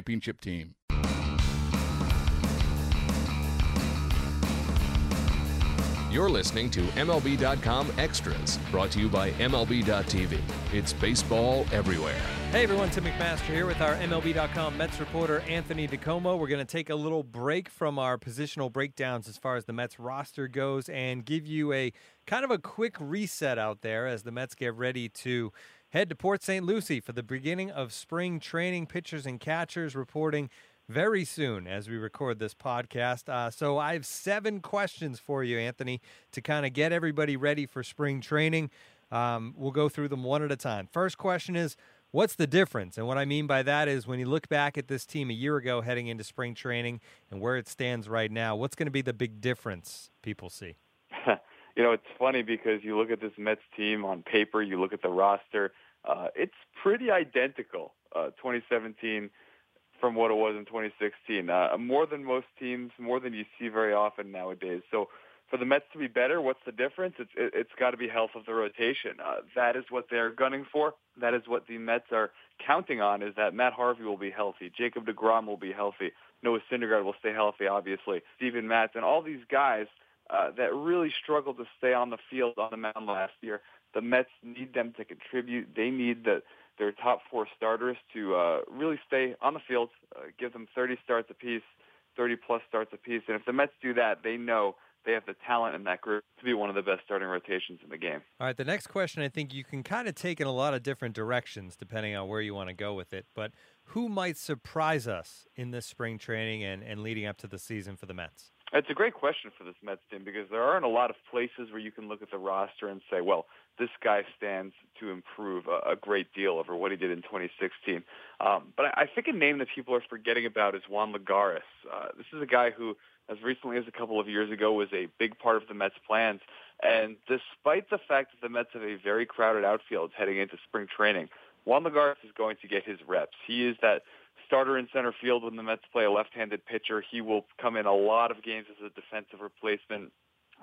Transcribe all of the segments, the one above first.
championship team. You're listening to MLB.com Extras, brought to you by MLB.tv. It's baseball everywhere. Hey everyone, Tim McMaster here with our MLB.com Mets reporter Anthony DiComo. We're going to take a little break from our positional breakdowns as far as the Mets roster goes and give you a kind of a quick reset out there as the Mets get ready to head to Port St. Lucie for the beginning of spring training. Pitchers and catchers reporting very soon as we record this podcast. Uh, so I have seven questions for you, Anthony, to kind of get everybody ready for spring training. Um, we'll go through them one at a time. First question is What's the difference? And what I mean by that is when you look back at this team a year ago heading into spring training and where it stands right now, what's going to be the big difference people see? You know, it's funny because you look at this Mets team on paper, you look at the roster, uh, it's pretty identical, uh, 2017 from what it was in 2016. Uh, more than most teams, more than you see very often nowadays. So for the Mets to be better, what's the difference? It's it, it's got to be health of the rotation. Uh, that is what they're gunning for. That is what the Mets are counting on. Is that Matt Harvey will be healthy, Jacob Degrom will be healthy, Noah Syndergaard will stay healthy, obviously, Steven Matz, and all these guys uh, that really struggled to stay on the field on the mound last year. The Mets need them to contribute. They need the their top four starters to uh, really stay on the field, uh, give them 30 starts apiece, 30 plus starts apiece. And if the Mets do that, they know they have the talent in that group to be one of the best starting rotations in the game. All right, the next question I think you can kind of take in a lot of different directions depending on where you want to go with it. But who might surprise us in this spring training and, and leading up to the season for the Mets? It's a great question for this Mets team because there aren't a lot of places where you can look at the roster and say, well, this guy stands to improve a, a great deal over what he did in 2016. Um, but I, I think a name that people are forgetting about is Juan Lagares. Uh, this is a guy who, as recently as a couple of years ago, was a big part of the Mets' plans. And despite the fact that the Mets have a very crowded outfield heading into spring training, Juan Lagares is going to get his reps. He is that starter in center field when the Mets play a left-handed pitcher. He will come in a lot of games as a defensive replacement,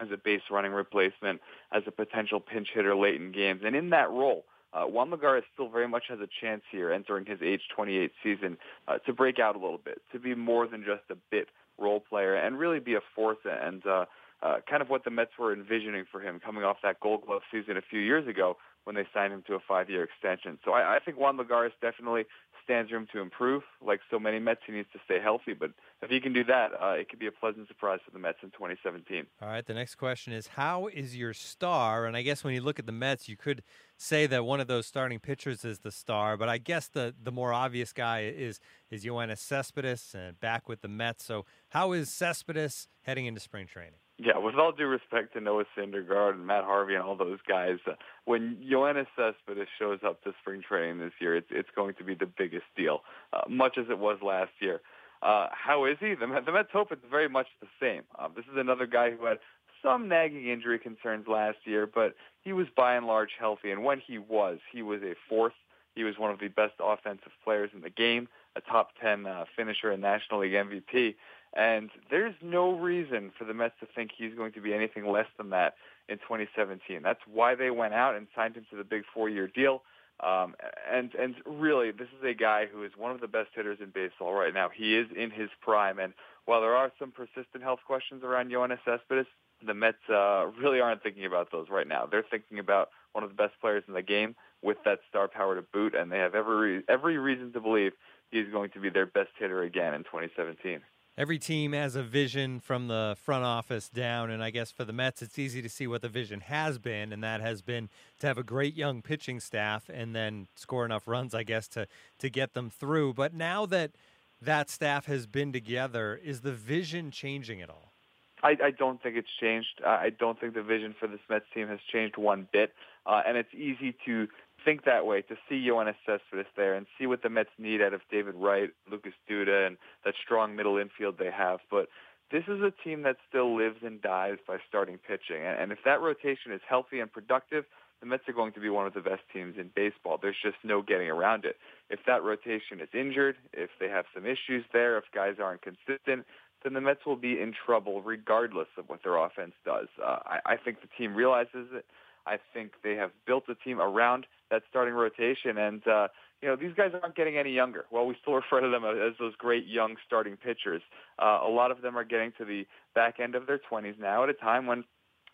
as a base running replacement, as a potential pinch hitter late in games. And in that role, uh, Juan Lagares still very much has a chance here entering his age 28 season uh, to break out a little bit, to be more than just a bit role player and really be a force and uh, uh, kind of what the Mets were envisioning for him coming off that Gold Glove season a few years ago when they signed him to a five-year extension. So I, I think Juan Lagares definitely stands room to improve. Like so many Mets, he needs to stay healthy. But if he can do that, uh, it could be a pleasant surprise for the Mets in 2017. All right. The next question is How is your star? And I guess when you look at the Mets, you could say that one of those starting pitchers is the star. But I guess the, the more obvious guy is is Yoenis Cespedes and back with the Mets. So how is Cespedes heading into spring training? Yeah, with all due respect to Noah Syndergaard and Matt Harvey and all those guys, uh, when Yoenis Cespedes shows up to spring training this year, it's it's going to be the biggest deal, uh, much as it was last year. Uh, how is he? The, the Mets hope it's very much the same. Uh, this is another guy who had some nagging injury concerns last year, but he was by and large healthy. And when he was, he was a force. He was one of the best offensive players in the game, a top 10 uh, finisher and National League MVP. And there's no reason for the Mets to think he's going to be anything less than that in 2017. That's why they went out and signed him to the big four-year deal. Um, and and really, this is a guy who is one of the best hitters in baseball right now. He is in his prime, and while there are some persistent health questions around Yoenis Cespedes, the Mets uh, really aren't thinking about those right now. They're thinking about one of the best players in the game with that star power to boot, and they have every every reason to believe he's going to be their best hitter again in 2017 every team has a vision from the front office down. And I guess for the Mets, it's easy to see what the vision has been, and that has been to have a great young pitching staff and then score enough runs, I guess, to to get them through. But now that that staff has been together, is the vision changing at all? I, I don't think it's changed. I don't think the vision for this Mets team has changed one bit. Uh, and it's easy to think that way, to see Yoenis Cespedes there and see what the Mets need out of David Wright, Lucas Duda, and that strong middle infield they have. But this is a team that still lives and dies by starting pitching. And if that rotation is healthy and productive, the Mets are going to be one of the best teams in baseball. There's just no getting around it. If that rotation is injured, if they have some issues there, if guys aren't consistent, then the Mets will be in trouble regardless of what their offense does. Uh, I, I think the team realizes it. I think they have built a team around that starting rotation, and uh, you know these guys aren't getting any younger. Well, we still refer to them as those great young starting pitchers. Uh, a lot of them are getting to the back end of their 20s now, at a time when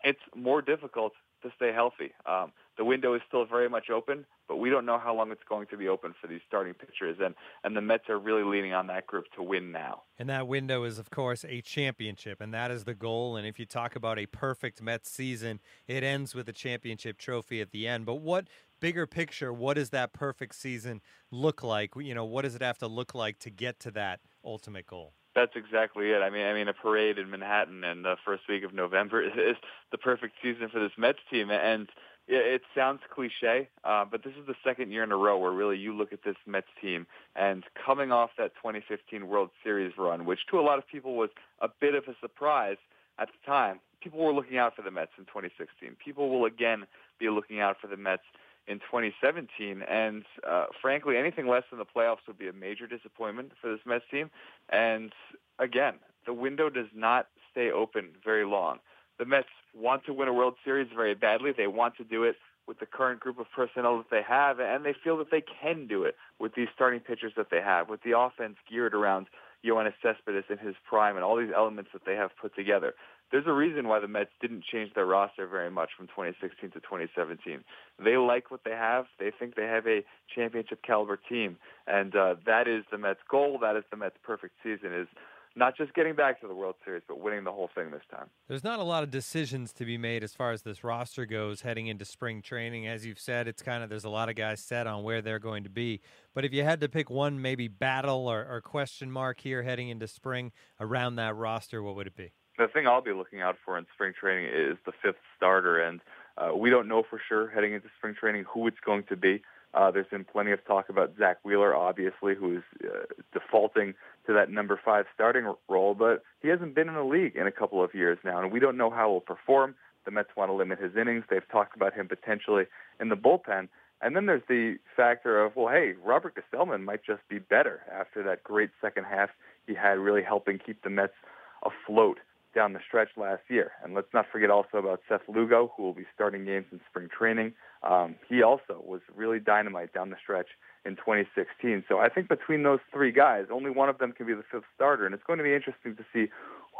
it's more difficult to stay healthy. Um, the window is still very much open, but we don't know how long it's going to be open for these starting pitchers. And, and the Mets are really leaning on that group to win now. And that window is, of course, a championship, and that is the goal. And if you talk about a perfect Mets season, it ends with a championship trophy at the end. But what bigger picture, what does that perfect season look like? You know, what does it have to look like to get to that ultimate goal? That's exactly it. I mean, I mean, a parade in Manhattan and the first week of November is, is the perfect season for this Mets team. And it, sounds cliche, uh, but this is the second year in a row where really you look at this Mets team and coming off that 2015 World Series run, which to a lot of people was a bit of a surprise at the time. People were looking out for the Mets in 2016. People will again be looking out for the Mets in 2017. And uh, frankly, anything less than the playoffs would be a major disappointment for this Mets team. And again, the window does not stay open very long. The Mets want to win a World Series very badly. They want to do it with the current group of personnel that they have, and they feel that they can do it with these starting pitchers that they have, with the offense geared around Yoenis Cespedes in his prime and all these elements that they have put together. There's a reason why the Mets didn't change their roster very much from 2016 to 2017. They like what they have. They think they have a championship caliber team, and uh, that is the Mets' goal. That is the Mets' perfect season. Is not just getting back to the World Series, but winning the whole thing this time. There's not a lot of decisions to be made as far as this roster goes heading into spring training. As you've said, it's kind of there's a lot of guys set on where they're going to be. But if you had to pick one maybe battle or, or question mark here heading into spring around that roster, what would it be? The thing I'll be looking out for in spring training is the fifth starter, and uh, we don't know for sure heading into spring training who it's going to be. Uh, there's been plenty of talk about Zack Wheeler, obviously, who is uh, defaulting to that number five starting role, but he hasn't been in the league in a couple of years now, and we don't know how he'll perform. The Mets want to limit his innings. They've talked about him potentially in the bullpen. And then there's the factor of, well, hey, Robert Gsellman might just be better after that great second half he had, really helping keep the Mets afloat down the stretch last year. And let's not forget also about Seth Lugo, who will be starting games in spring training. Um, he also was really dynamite down the stretch in 2016. So I think between those three guys, only one of them can be the fifth starter. And it's going to be interesting to see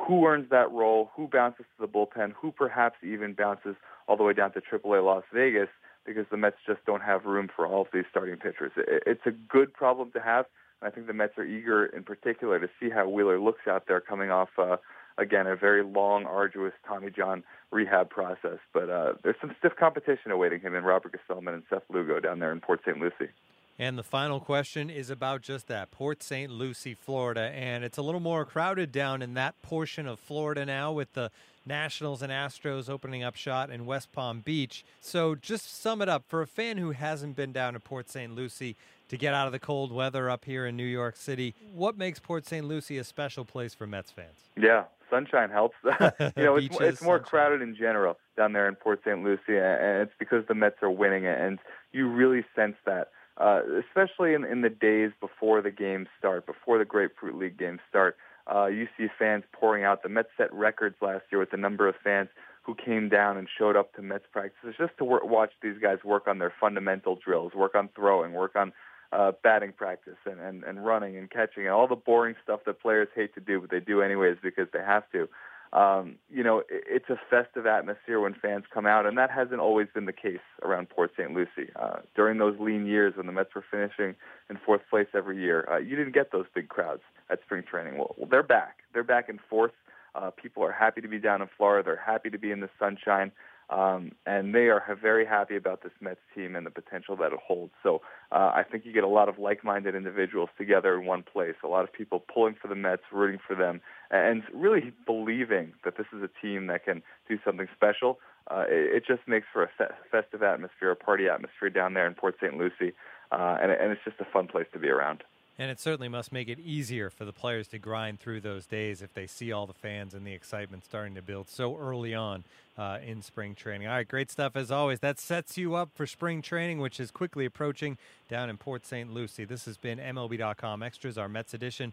who earns that role, who bounces to the bullpen, who perhaps even bounces all the way down to AAA Las Vegas because the Mets just don't have room for all of these starting pitchers. It's a good problem to have. And I think the Mets are eager in particular to see how Wheeler looks out there coming off uh, again, a very long, arduous Tommy John rehab process. But uh, there's some stiff competition awaiting him in Robert Gsellman and Seth Lugo down there in Port St. Lucie. And the final question is about just that Port St. Lucie, Florida. And it's a little more crowded down in that portion of Florida now with the Nationals and Astros opening up shot in West Palm Beach. So just sum it up for a fan who hasn't been down to Port St. Lucie to get out of the cold weather up here in New York City, what makes Port St. Lucie a special place for Mets fans? Yeah, sunshine helps. you know, it's, it's more sunshine. crowded in general down there in Port St. Lucie, and it's because the Mets are winning, it and you really sense that, uh, especially in, in the days before the games start, before the Grapefruit League games start. Uh, you see fans pouring out. The Mets set records last year with the number of fans who came down and showed up to Mets practices just to work, watch these guys work on their fundamental drills, work on throwing, work on uh, batting practice and, and, and running and catching and all the boring stuff that players hate to do, but they do anyways because they have to. um, you know, it's a festive atmosphere when fans come out, and that hasn't always been the case around Port St. Lucie. Uh, during those lean years when the Mets were finishing in fourth place every year, uh, you didn't get those big crowds at spring training. Well, well they're back. They're back in fourth. Uh, people are happy to be down in Florida. They're happy to be in the sunshine. Um, and they are very happy about this Mets team and the potential that it holds. So uh, I think you get a lot of like-minded individuals together in one place, a lot of people pulling for the Mets, rooting for them, and really believing that this is a team that can do something special. Uh, it, it just makes for a fe- festive atmosphere, a party atmosphere down there in Port St. Lucie, uh, and, and it's just a fun place to be around. And it certainly must make it easier for the players to grind through those days if they see all the fans and the excitement starting to build so early on uh, in spring training. All right, great stuff as always. That sets you up for spring training, which is quickly approaching down in Port St. Lucie. This has been MLB.com Extras, our Mets edition.